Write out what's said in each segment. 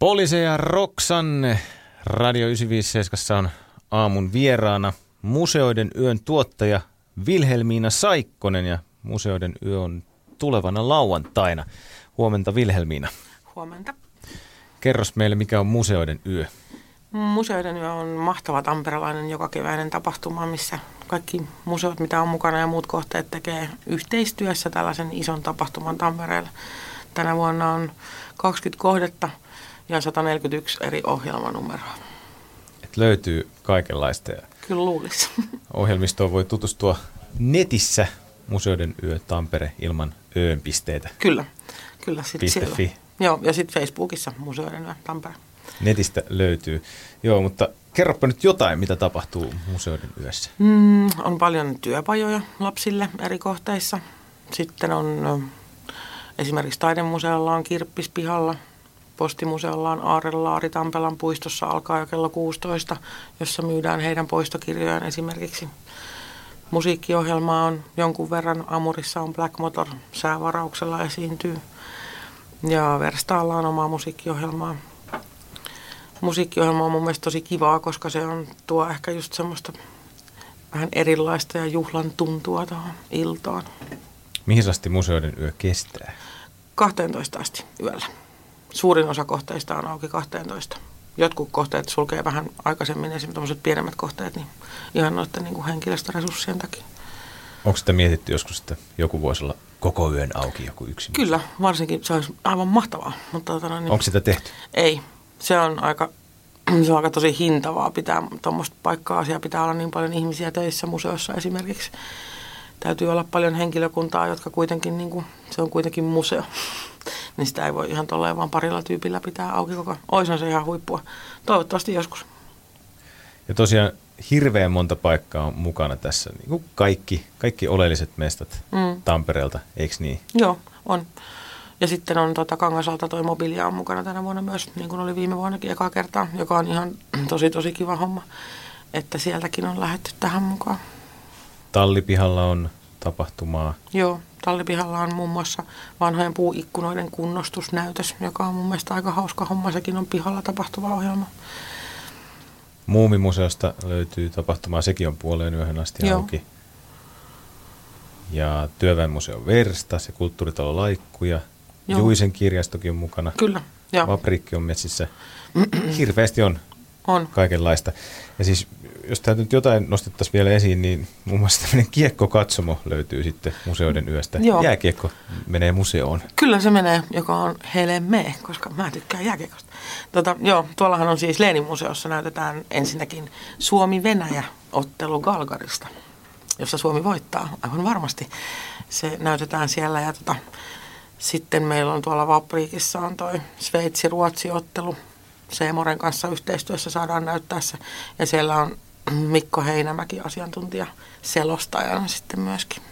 Poliise ja Roksanne Radio 957 on aamun vieraana museoiden yön tuottaja Vilhelmiina Saikkonen ja museoiden yö on tulevana lauantaina. Huomenta Vilhelmiina. Huomenta. Kerros meille, mikä on museoiden yö. Museoiden yö on mahtava tamperelainen joka keväinen tapahtuma, missä kaikki museot, mitä on mukana ja muut kohteet tekee yhteistyössä tällaisen ison tapahtuman Tampereella. Tänä vuonna on 20 kohdetta ja 141 eri ohjelmanumeroa. Et löytyy kaikenlaista. Kyllä luulisi. Ohjelmistoon voi tutustua netissä Museoiden yö Tampere ilman öön pisteitä. Kyllä, kyllä. Sit siellä. Joo, ja sitten Facebookissa Museoiden yö Tampere. Netistä löytyy. Joo, mutta kerropa nyt jotain, mitä tapahtuu Museoiden yössä. Mm, on paljon työpajoja lapsille eri kohteissa. Sitten on esimerkiksi taidemuseolla on kirppispihalla – Postimuseolla on Aarelaari Tampelan puistossa alkaa jo kello 16, jossa myydään heidän poistokirjojaan esimerkiksi. Musiikkiohjelmaa on jonkun verran. Amurissa on Black Motor säävarauksella esiintyy. Ja Verstaalla on omaa musiikkiohjelmaa. Musiikkiohjelma on mun mielestä tosi kivaa, koska se on tuo ehkä just semmoista vähän erilaista ja juhlan tuntua tuohon iltaan. Mihin asti museoiden yö kestää? 12 asti yöllä suurin osa kohteista on auki 12. Jotkut kohteet sulkee vähän aikaisemmin, esimerkiksi pienemmät kohteet, niin ihan noiden niin kuin henkilöstöresurssien takia. Onko sitä mietitty joskus, että joku voisi olla koko yön auki joku yksi? Kyllä, varsinkin se olisi aivan mahtavaa. Mutta, tota, niin, Onko sitä tehty? Ei, se on aika, se on aika tosi hintavaa pitää tuommoista paikkaa asiaa, pitää olla niin paljon ihmisiä töissä museossa esimerkiksi. Täytyy olla paljon henkilökuntaa, jotka kuitenkin, niin kuin, se on kuitenkin museo niin sitä ei voi ihan tolleen vaan parilla tyypillä pitää auki koko. Oishan se ihan huippua. Toivottavasti joskus. Ja tosiaan hirveän monta paikkaa on mukana tässä. Niin kuin kaikki, kaikki oleelliset mestat mm. Tampereelta, eikö niin? Joo, on. Ja sitten on tota, Kangasalta toi mobiilia on mukana tänä vuonna myös, niin kuin oli viime vuonnakin ekaa kertaa, joka on ihan tosi tosi kiva homma, että sieltäkin on lähetty tähän mukaan. Tallipihalla on tapahtumaa. Joo, tallipihalla on muun muassa vanhojen puuikkunoiden kunnostusnäytös, joka on mun mielestä aika hauska homma. Sekin on pihalla tapahtuva ohjelma. Muumimuseosta löytyy tapahtumaa, sekin on puoleen yöhön asti Joo. auki. Ja Työväenmuseo Verstas ja Kulttuuritalo Laikku ja Joo. Juisen kirjastokin on mukana. Kyllä. Ja. Vaprikki on metsissä. Hirveästi on, on kaikenlaista. Ja siis jos tämä nyt jotain nostettaisiin vielä esiin, niin muun muassa tämmöinen kiekkokatsomo löytyy sitten museoiden yöstä. Joo. Jääkiekko menee museoon. Kyllä se menee, joka on helme, koska mä tykkään jääkiekosta. Tota, joo, tuollahan on siis Leenin museossa näytetään ensinnäkin Suomi-Venäjä-ottelu Galgarista, jossa Suomi voittaa aivan varmasti. Se näytetään siellä ja tota, sitten meillä on tuolla Vapriikissa on toi Sveitsi-Ruotsi-ottelu. Seemoren kanssa yhteistyössä saadaan näyttää se. Ja siellä on Mikko Heinämäki asiantuntija selostajana sitten myöskin.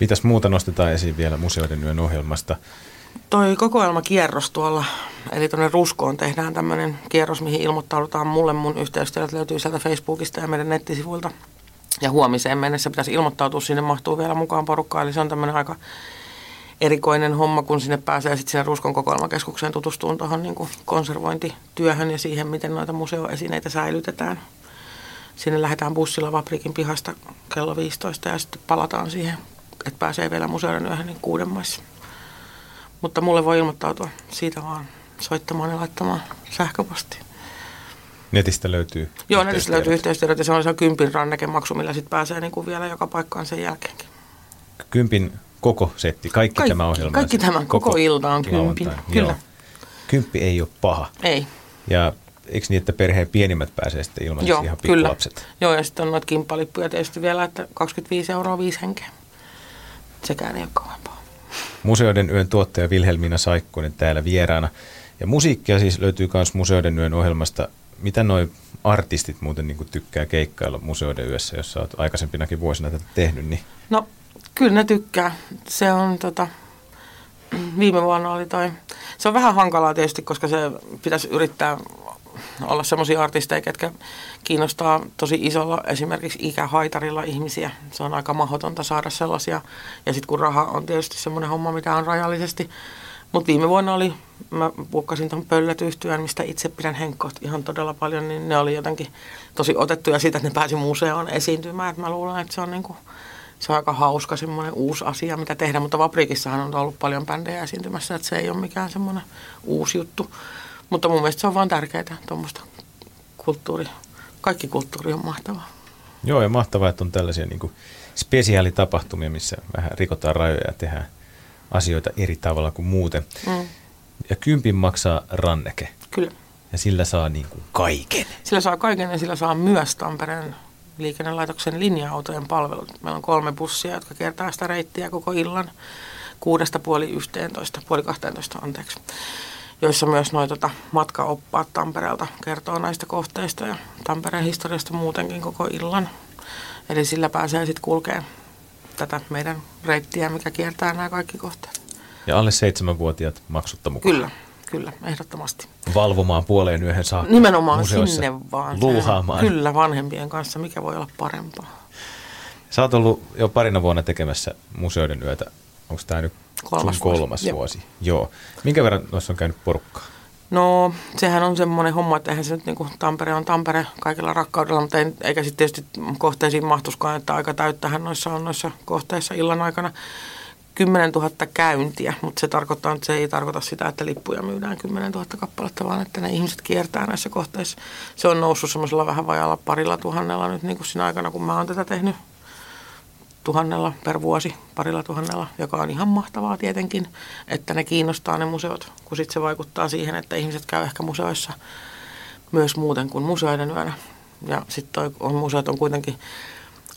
Mitäs muuta nostetaan esiin vielä museoiden yön ohjelmasta? Toi kokoelmakierros tuolla, eli tuonne Ruskoon tehdään tämmöinen kierros, mihin ilmoittaudutaan mulle. Mun yhteystiedot löytyy sieltä Facebookista ja meidän nettisivuilta. Ja huomiseen mennessä pitäisi ilmoittautua, sinne mahtuu vielä mukaan porukkaa. Eli se on tämmöinen aika erikoinen homma, kun sinne pääsee sitten sinne Ruskon kokoelmakeskukseen tutustumaan tuohon niin konservointityöhön ja siihen, miten noita museoesineitä säilytetään sinne lähdetään bussilla Vaprikin pihasta kello 15 ja sitten palataan siihen, että pääsee vielä museoiden yöhön niin kuuden maissa. Mutta mulle voi ilmoittautua siitä vaan soittamaan ja laittamaan sähköpostia. Netistä löytyy Joo, netistä löytyy yhteistyöt ja se on se kympin rannekemaksu, millä sitten pääsee niin kuin vielä joka paikkaan sen jälkeenkin. Kympin koko setti, kaikki, kaikki tämä ohjelma. Kaikki tämä, koko, koko ilta on kympin. Kyllä. Joo. Kymppi ei ole paha. Ei. Ja eikö niin, että perheen pienimmät pääsee sitten ilman Joo, ihan pikkulapset? Kyllä. Joo, ja sitten on noita kimppalippuja tietysti vielä, että 25 euroa viisi henkeä. Sekään ei ole kauempaa. Museoiden yön tuottaja Vilhelmiina Saikkonen täällä vieraana. Ja musiikkia siis löytyy myös Museoiden yön ohjelmasta. Mitä noin artistit muuten niin tykkää keikkailla Museoiden yössä, jos olet aikaisempinakin vuosina tätä tehnyt? Niin... No, kyllä ne tykkää. Se on tota, viime vuonna oli toi, se on vähän hankalaa tietysti, koska se pitäisi yrittää olla semmoisia artisteja, ketkä kiinnostaa tosi isolla esimerkiksi ikähaitarilla ihmisiä. Se on aika mahdotonta saada sellaisia. Ja sitten kun raha on tietysti semmoinen homma, mitä on rajallisesti, Mutta viime vuonna oli, mä bukkasin tuon pöllötyhtyön, mistä itse pidän henkkoht ihan todella paljon, niin ne oli jotenkin tosi otettuja siitä, että ne pääsi museoon esiintymään. Et mä luulen, että se on, niinku, se on aika hauska semmoinen uusi asia, mitä tehdä, mutta Vaprikissahan on ollut paljon bändejä esiintymässä, että se ei ole mikään semmoinen uusi juttu. Mutta mun mielestä se on vaan tärkeää, tuommoista kulttuuri, kaikki kulttuuri on mahtavaa. Joo, ja mahtavaa, että on tällaisia niin kuin spesiaalitapahtumia, missä vähän rikotaan rajoja ja tehdään asioita eri tavalla kuin muuten. Mm. Ja kympin maksaa ranneke. Kyllä. Ja sillä saa niin kuin kaiken. Sillä saa kaiken ja sillä saa myös Tampereen liikennelaitoksen linja-autojen palvelut. Meillä on kolme bussia, jotka kertaa sitä reittiä koko illan kuudesta puoli yhteentoista, puoli kahteentoista anteeksi, joissa myös noin tota, matkaoppaat Tampereelta kertoo näistä kohteista ja Tampereen historiasta muutenkin koko illan. Eli sillä pääsee sitten kulkemaan tätä meidän reittiä, mikä kiertää nämä kaikki kohteet. Ja alle seitsemänvuotiaat maksutta mukaan. Kyllä, kyllä, ehdottomasti. Valvomaan puoleen yöhön saakka. Nimenomaan sinne vaan. Luuhaamaan. Kyllä, vanhempien kanssa. Mikä voi olla parempaa? Sä oot ollut jo parina vuonna tekemässä museoiden yötä. Onko tämä nyt kolmas, sun kolmas vuosi? vuosi? Joo. Minkä verran noissa on käynyt porukkaa? No sehän on semmoinen homma, että eihän se nyt niin kuin Tampere on Tampere kaikilla rakkaudella, mutta ei, eikä sitten tietysti kohteisiin mahtuskaan, että aika täyttähän noissa on noissa kohteissa illan aikana 10 000 käyntiä, mutta se tarkoittaa, että se ei tarkoita sitä, että lippuja myydään 10 000 kappaletta, vaan että ne ihmiset kiertää näissä kohteissa. Se on noussut semmoisella vähän vajalla parilla tuhannella nyt niin kuin siinä aikana, kun mä oon tätä tehnyt tuhannella per vuosi, parilla tuhannella, joka on ihan mahtavaa tietenkin, että ne kiinnostaa ne museot, kun sitten se vaikuttaa siihen, että ihmiset käy ehkä museoissa myös muuten kuin museoiden yönä. Ja sitten on, museot on kuitenkin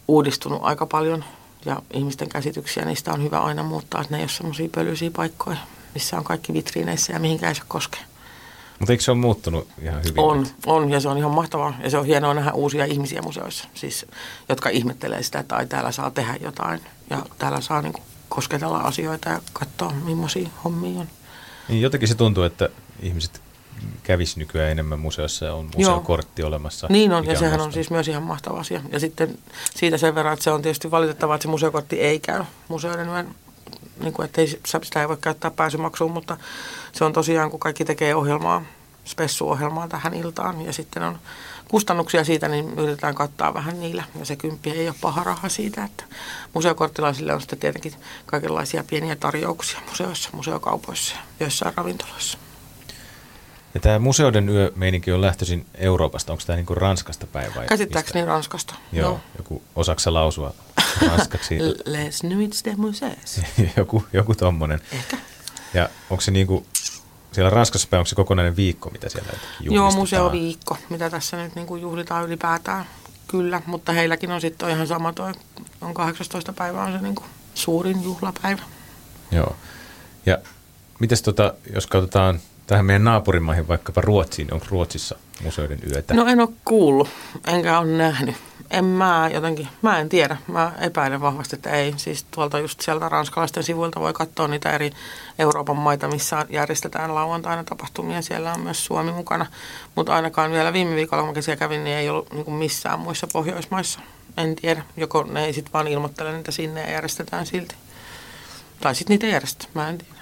uudistunut aika paljon ja ihmisten käsityksiä niistä on hyvä aina muuttaa, että ne ei ole semmoisia pölyisiä paikkoja, missä on kaikki vitriineissä ja mihinkään ei se koske. Mutta eikö se ole muuttunut ihan hyvin? On, on ja se on ihan mahtavaa. Ja se on hienoa nähdä uusia ihmisiä museoissa, siis, jotka ihmettelee sitä, että ai, täällä saa tehdä jotain ja täällä saa niin kuin, kosketella asioita ja katsoa, millaisia hommia on. Niin jotenkin se tuntuu, että ihmiset kävisi nykyään enemmän museossa ja on museokortti Joo. olemassa. Niin on, ja sehän on siis myös ihan mahtava asia. Ja sitten siitä sen verran, että se on tietysti valitettavaa, että se museokortti ei käy museoiden niin kuin, että ei, sitä ei voi käyttää pääsymaksuun, mutta se on tosiaan, kun kaikki tekee ohjelmaa, spessuohjelmaa tähän iltaan ja sitten on kustannuksia siitä, niin yritetään kattaa vähän niillä. Ja se kymppi ei ole paha raha siitä, että museokorttilaisille on sitten tietenkin kaikenlaisia pieniä tarjouksia museoissa, museokaupoissa ja joissain ravintoloissa. Ja tämä museoiden yömeininki on lähtöisin Euroopasta. Onko tämä niin kuin Ranskasta päin vai Käsittääkseni Ranskasta. Joo, Joo. joku osaksa lausua ranskaksi? Les nuits de musees. joku, joku tommonen. Ehkä. Ja onko se niin kuin siellä Ranskassa päin, onko se kokonainen viikko, mitä siellä Joo, museoviikko, mitä tässä nyt niin kuin juhlitaan ylipäätään. Kyllä, mutta heilläkin on sitten ihan sama toi, on 18 päivä on se niin kuin suurin juhlapäivä. Joo. Ja mites tota, jos katsotaan tähän meidän naapurimaihin, vaikkapa Ruotsiin, onko Ruotsissa museoiden yötä? No en ole kuullut, enkä ole nähnyt en mä jotenkin, mä en tiedä. Mä epäilen vahvasti, että ei. Siis tuolta just sieltä ranskalaisten sivuilta voi katsoa niitä eri Euroopan maita, missä järjestetään lauantaina tapahtumia. Siellä on myös Suomi mukana. Mutta ainakaan vielä viime viikolla, kun siellä kävin, niin ei ollut niin kuin missään muissa Pohjoismaissa. En tiedä. Joko ne ei sitten vaan ilmoittele niitä sinne ja järjestetään silti. Tai sitten niitä järjestetään, mä en tiedä.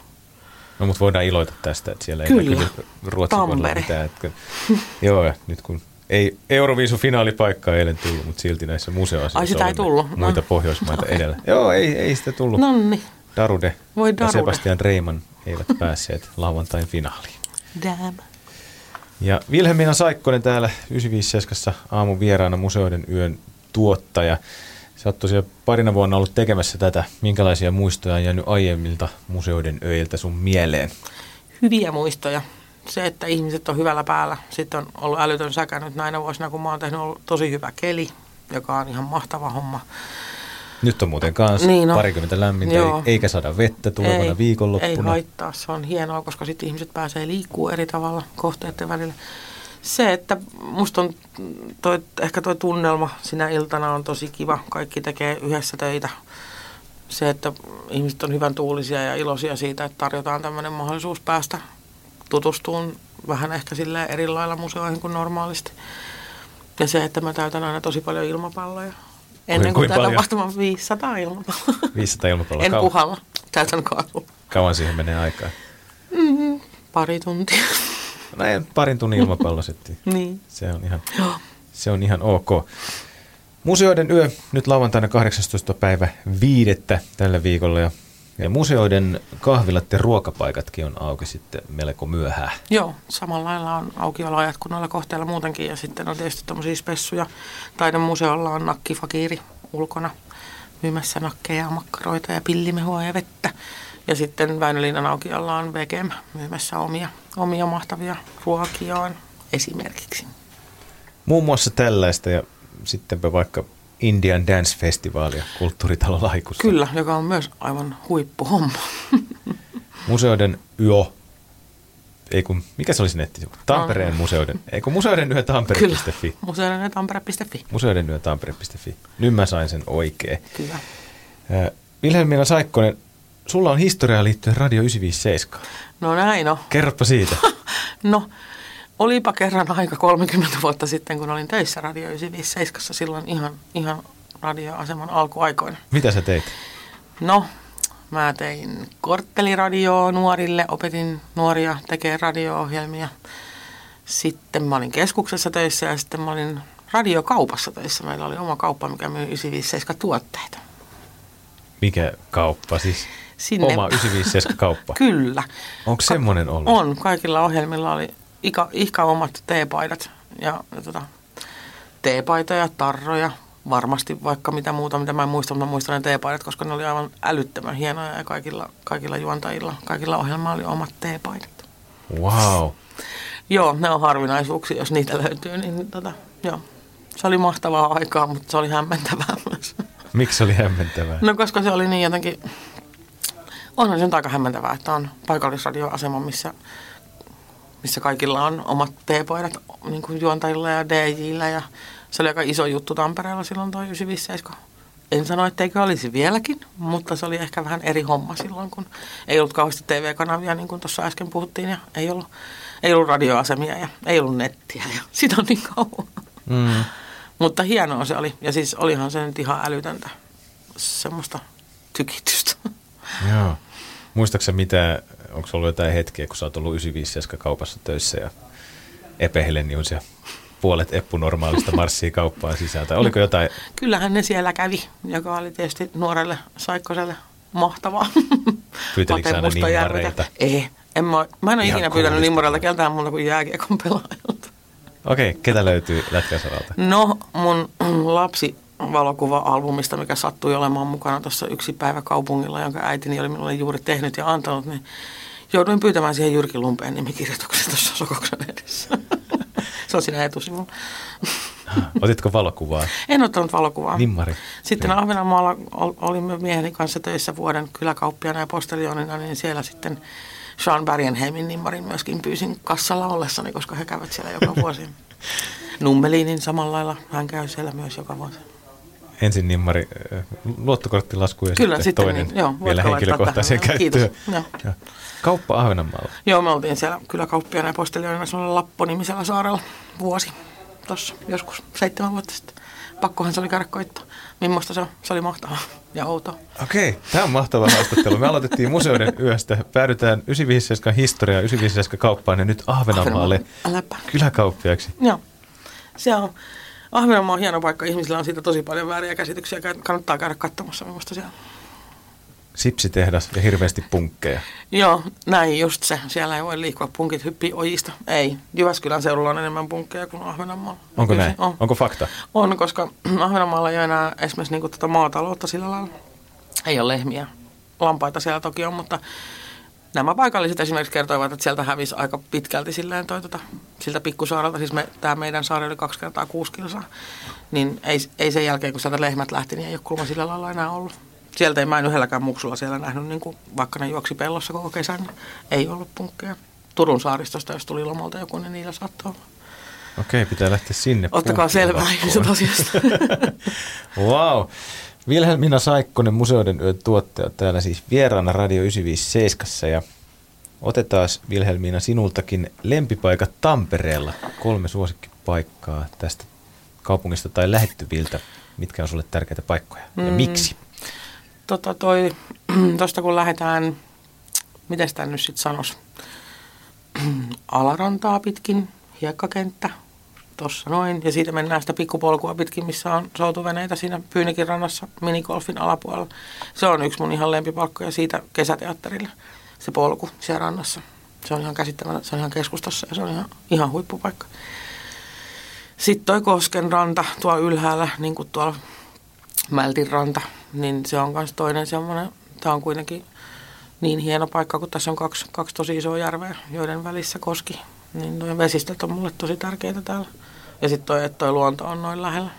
No mutta voidaan iloita tästä, että siellä kyllä. ei kyllä Ruotsin Tampere. mitään. Että, joo, nyt kun ei Euroviisun finaalipaikkaa eilen tullut, mutta silti näissä museoasioissa Ai sitä ei tullut. No. muita Pohjoismaita edellä. Joo, ei, ei sitä tullut. Nonni. Darude Voi Darude. ja Sebastian Reiman eivät päässeet lauantain finaaliin. Damn. Ja Vilhelmina Saikkonen täällä 957 aamun vieraana museoiden yön tuottaja. Sä oot tosiaan parina vuonna ollut tekemässä tätä. Minkälaisia muistoja on jäänyt aiemmilta museoiden öiltä sun mieleen? Hyviä muistoja se, että ihmiset on hyvällä päällä. Sitten on ollut älytön säkä nyt näinä vuosina, kun mä oon tehnyt ollut tosi hyvä keli, joka on ihan mahtava homma. Nyt on muuten kanssa niin no, parikymmentä lämmintä, joo. eikä saada vettä tulevana ei, viikonloppuna. Ei haittaa, se on hienoa, koska sitten ihmiset pääsee liikkuu eri tavalla kohteiden välillä. Se, että musta on toi, ehkä tuo tunnelma sinä iltana on tosi kiva. Kaikki tekee yhdessä töitä. Se, että ihmiset on hyvän tuulisia ja iloisia siitä, että tarjotaan tämmöinen mahdollisuus päästä tutustuun vähän ehkä sillä eri lailla museoihin kuin normaalisti. Ja se, että mä täytän aina tosi paljon ilmapalloja. Ennen kuin tämä tapahtuma 500 ilmapalloa. 500 ilmapalloa. en puhalla, täytän kaadulla. Kauan siihen menee aikaa? Mm, pari tuntia. Näin parin tunnin ilmapallosetti. niin. Se on ihan, Joo. se on ihan ok. Museoiden yö nyt lauantaina 18. päivä viidettä tällä viikolla ja, ja museoiden kahvilat ja ruokapaikatkin on auki sitten melko myöhään. Joo, samalla lailla on aukioloajat kuin noilla kohteilla muutenkin ja sitten on tietysti tämmöisiä spessuja. Taidemuseolla on nakkifakiiri ulkona myymässä nakkeja, makkaroita ja pillimehua ja vettä. Ja sitten Väinölinnan aukiolla on VGM myymässä omia, omia mahtavia ruokiaan esimerkiksi. Muun muassa tällaista ja sittenpä vaikka Indian Dance Festivalia kulttuuritalo Laikussa. Kyllä, joka on myös aivan huippuhomma. Museoiden yö, ei kun, mikä se olisi nettisivu? Tampereen museoiden, ei kun museoiden yö tampere.fi. Museoiden ja tampere.fi. Museoiden yö tampere.fi. Nyt mä sain sen oikein. Kyllä. Äh, Vilhelmiina Saikkonen, sulla on historiaa liittyen Radio 957. No näin on. Kerropa siitä. No, olipa kerran aika 30 vuotta sitten, kun olin töissä Radio 957, silloin ihan, ihan radioaseman alkuaikoina. Mitä sä teit? No, mä tein kortteliradioa nuorille, opetin nuoria tekemään radio-ohjelmia. Sitten mä olin keskuksessa töissä ja sitten mä olin radiokaupassa töissä. Meillä oli oma kauppa, mikä myy 957 tuotteita. Mikä kauppa siis? Sinne- Oma 957 kauppa. Kyllä. Onko semmoinen ollut? On. Kaikilla ohjelmilla oli ika, ihka omat teepaidat ja, ja tota, teepaitoja, tarroja, varmasti vaikka mitä muuta, mitä mä en muista, mutta mä muistan ne teepaidat, koska ne oli aivan älyttömän hienoja ja kaikilla, kaikilla juontajilla, kaikilla ohjelmilla oli omat teepaidat. Wow. Joo, ne on harvinaisuuksia, jos niitä löytyy, niin tota, joo. Se oli mahtavaa aikaa, mutta se oli hämmentävää myös. Miksi se oli hämmentävää? No koska se oli niin jotenkin, onhan se nyt aika hämmentävää, että on paikallisradioasema, missä, missä kaikilla on omat teepaidat niin kuin juontajilla ja DJillä ja se oli aika iso juttu Tampereella silloin toi 957. En sano, etteikö olisi vieläkin, mutta se oli ehkä vähän eri homma silloin, kun ei ollut kauheasti TV-kanavia, niin kuin tuossa äsken puhuttiin, ja ei ollut, ei ollut radioasemia ja ei ollut nettiä ja sitä on niin kauan. Mm. Mutta hienoa se oli. Ja siis olihan se nyt ihan älytöntä semmoista tykitystä. Joo. Muistaaksä mitä, onko ollut jotain hetkeä, kun sä oot ollut 95 kaupassa töissä ja Epe Helenius ja puolet Eppu normaalista marssii kauppaan sisään? Tai oliko jotain, Kyllähän ne siellä kävi, joka oli tietysti nuorelle Saikkoselle mahtavaa. Pyytelikö sä aina nimmareita? Ei. En mä, mä en ole Ihan ikinä pyytänyt vaan. keltään muuta kuin jääkiekon pelaajalta. Okei, okay, ketä löytyy lätkäsaralta? No, mun lapsi valokuva-albumista, mikä sattui olemaan mukana tuossa yksi päivä kaupungilla, jonka äitini oli minulle juuri tehnyt ja antanut, niin jouduin pyytämään siihen Jyrki Lumpeen nimikirjoituksen tuossa sokoksen edessä. Se on siinä etusivulla. Otitko valokuvaa? En ottanut valokuvaa. Nimmari. Sitten Joo. Ahvenanmaalla ol- olimme mieheni kanssa töissä vuoden kyläkauppiana ja postelionina, niin siellä sitten Sean Bergenheimin nimmarin myöskin pyysin kassalla ollessani, koska he käyvät siellä joka vuosi. Nummelinin samalla lailla, hän käy siellä myös joka vuosi. Ensin nimmari, äh, luottokorttilasku ja Kyllä, sitten, sitten toinen niin, joo, vielä henkilökohtaiseen käyttöön. Kiitos, joo. Kauppa Ahvenanmaalla. Joo, me oltiin siellä kyläkauppiana ja postelionina sellaisella Lappo-nimisellä saarella vuosi tuossa joskus seitsemän vuotta sitten. Pakkohan se oli käydä koittaa. Mimmosta se on? Se oli mahtavaa ja outoa. Okei, tämä on mahtava haastattelu. Me aloitettiin museoiden yöstä, päädytään 957 historiaa, 957 kauppaan ja nyt Ahvenanmaalle Äläpä. kyläkauppiaksi. Joo. Se on. Ahvenanmaa on hieno paikka. Ihmisillä on siitä tosi paljon vääriä käsityksiä. Kä- Kannattaa käydä katsomassa, millaista siellä. Sipsitehdas ja hirveästi punkkeja. Joo, näin just se. Siellä ei voi liikkua. Punkit hyppii ojista. Ei. Jyväskylän seudulla on enemmän punkkeja kuin Ahvenanmaalla. Onko Kyllä näin? On. Onko fakta? on, koska Ahvenanmaalla ei ole enää esimerkiksi niin tätä maataloutta sillä lailla. Ei ole lehmiä. Lampaita siellä toki on, mutta nämä paikalliset esimerkiksi kertoivat, että sieltä hävisi aika pitkälti silleen toi, tota, siltä pikkusaarelta, siis me, tämä meidän saari oli kaksi kertaa kuusi kilsaa, niin ei, ei sen jälkeen, kun sieltä lehmät lähti, niin ei ole kulma sillä lailla enää ollut. Sieltä ei mä en yhdelläkään muksulla siellä nähnyt, niin kuin, vaikka ne juoksi pellossa koko kesän, niin ei ollut punkkeja. Turun saaristosta, jos tuli lomalta joku, niin niillä saattoi olla. Okei, pitää lähteä sinne. Ottakaa selvää ihmiset asiasta. Wow. Vilhelmina Saikkonen, museoiden yön tuottaja, täällä siis vieraana Radio 957. Ja otetaan Vilhelmina sinultakin lempipaikat Tampereella. Kolme suosikkipaikkaa tästä kaupungista tai lähettyviltä. Mitkä on sulle tärkeitä paikkoja ja Mm. miksi? Tota toi, tosta kun lähdetään miten sitä nyt sitten sanoisi, alarantaa pitkin, hiekkakenttä, tuossa noin. Ja siitä mennään sitä pikkupolkua pitkin, missä on soutuveneitä siinä Pyynikin rannassa minigolfin alapuolella. Se on yksi mun ihan lempipalkkoja siitä kesäteatterille, se polku siellä rannassa. Se on ihan käsittämättä, se on ihan keskustassa ja se on ihan, ihan huippupaikka. Sitten toi Kosken ranta tuolla ylhäällä, niin kuin tuolla Mältin ranta, niin se on myös toinen semmoinen, tämä on kuitenkin niin hieno paikka, kun tässä on kaksi, kaksi tosi isoa järveä, joiden välissä koski. Niin noin vesistöt on mulle tosi tärkeitä täällä. Ja sitten toi, että toi luonto on noin lähellä,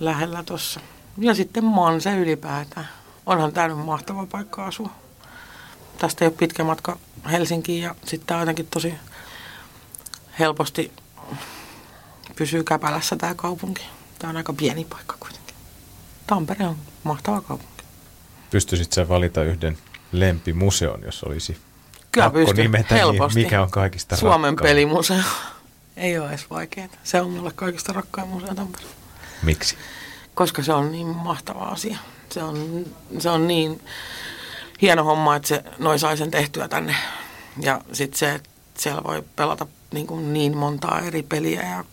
lähellä tuossa. Ja sitten Manse ylipäätään. Onhan tämä nyt mahtava paikka asua. Tästä ei ole pitkä matka Helsinkiin ja sitten tämä jotenkin tosi helposti pysyy käpälässä tämä kaupunki. Tämä on aika pieni paikka. Tampere on mahtava kaupunki. Pystyisit sä valita yhden lempimuseon, jos olisi Kyllä pakko pystyn, nimetä, helposti. Niin mikä on kaikista Suomen rakkain? pelimuseo. Ei ole edes vaikeaa. Se on mulle kaikista rakkain museo Tampereella. Miksi? koska se on niin mahtava asia. Se on, se on niin hieno homma, että se noin sai sen tehtyä tänne. Ja sitten se, että siellä voi pelata niin, kuin niin montaa eri peliä ja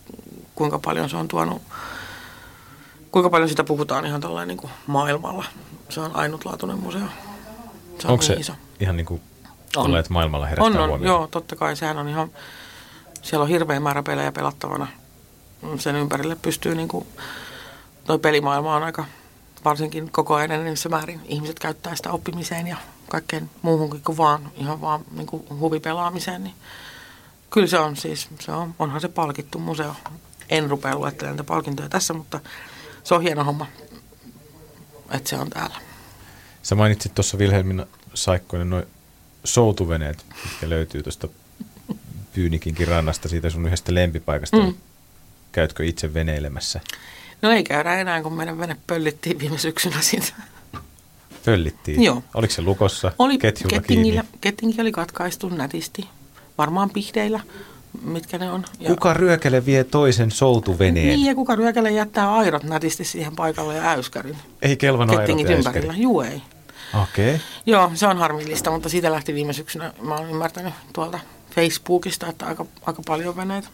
kuinka paljon se on tuonut, kuinka paljon sitä puhutaan ihan tällainen niin kuin maailmalla. Se on ainutlaatuinen museo. Se on Onko se niin iso. ihan niin kuin On. olleet maailmalla herättää On, on, huomiota? joo, totta kai. Sehän on ihan, siellä on hirveä määrä pelejä pelattavana. Sen ympärille pystyy niin kuin, toi pelimaailma on aika, varsinkin koko ajan enenevissä määrin, ihmiset käyttää sitä oppimiseen ja kaikkeen muuhunkin kuin vaan, ihan vaan niin kuin huvipelaamiseen. Niin kyllä se on siis, se on, onhan se palkittu museo. En rupea luettelemaan niitä palkintoja tässä, mutta se on hieno homma, että se on täällä. Sä mainitsit tuossa Vilhelmina Saikkoinen noin soutuveneet, mitkä löytyy tuosta Pyynikinkin rannasta, siitä sun yhdestä lempipaikasta. Mm. Käytkö itse veneilemässä? No ei käydä enää, kun meidän vene pöllittiin viime syksynä siitä. Pöllittiin? Joo. Oliko se lukossa Oli ketjulla kettingillä, kiinni? kettinki oli katkaistu nätisti. Varmaan pihdeillä, mitkä ne on. Ja, Kuka ryökele vie toisen soutuveneen? Niin, ja kuka ryökälle jättää airot nätisti siihen paikalle ja äyskärin. Ei kelvannut airot ja ympärillä. Juu ei. Okei. Okay. Joo, se on harmillista, mutta siitä lähti viime syksynä, mä oon ymmärtänyt tuolta Facebookista, että aika, aika paljon veneitä.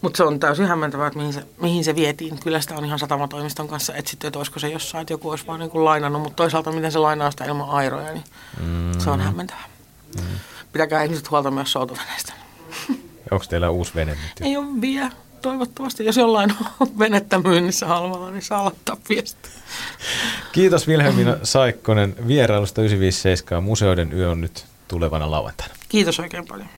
Mutta se on täysin hämmentävää, että mihin se, mihin se vietiin. Kyllä sitä on ihan satamatoimiston kanssa etsitty, että olisiko se jossain, että joku olisi vaan niin kuin lainannut, mutta toisaalta miten se lainaa sitä ilman airoja, niin mm. se on hämmentävää. Mm. Pitäkää ihmiset huolta myös soutuveneistä. Onko teillä uusi vene nyt? Ei ole vielä, toivottavasti. Jos jollain on venettä myynnissä halvalla, niin saa laittaa viestiä. Kiitos Vilhelmina Saikkonen vierailusta 957. Museoiden yö on nyt tulevana lauantaina. Kiitos oikein paljon.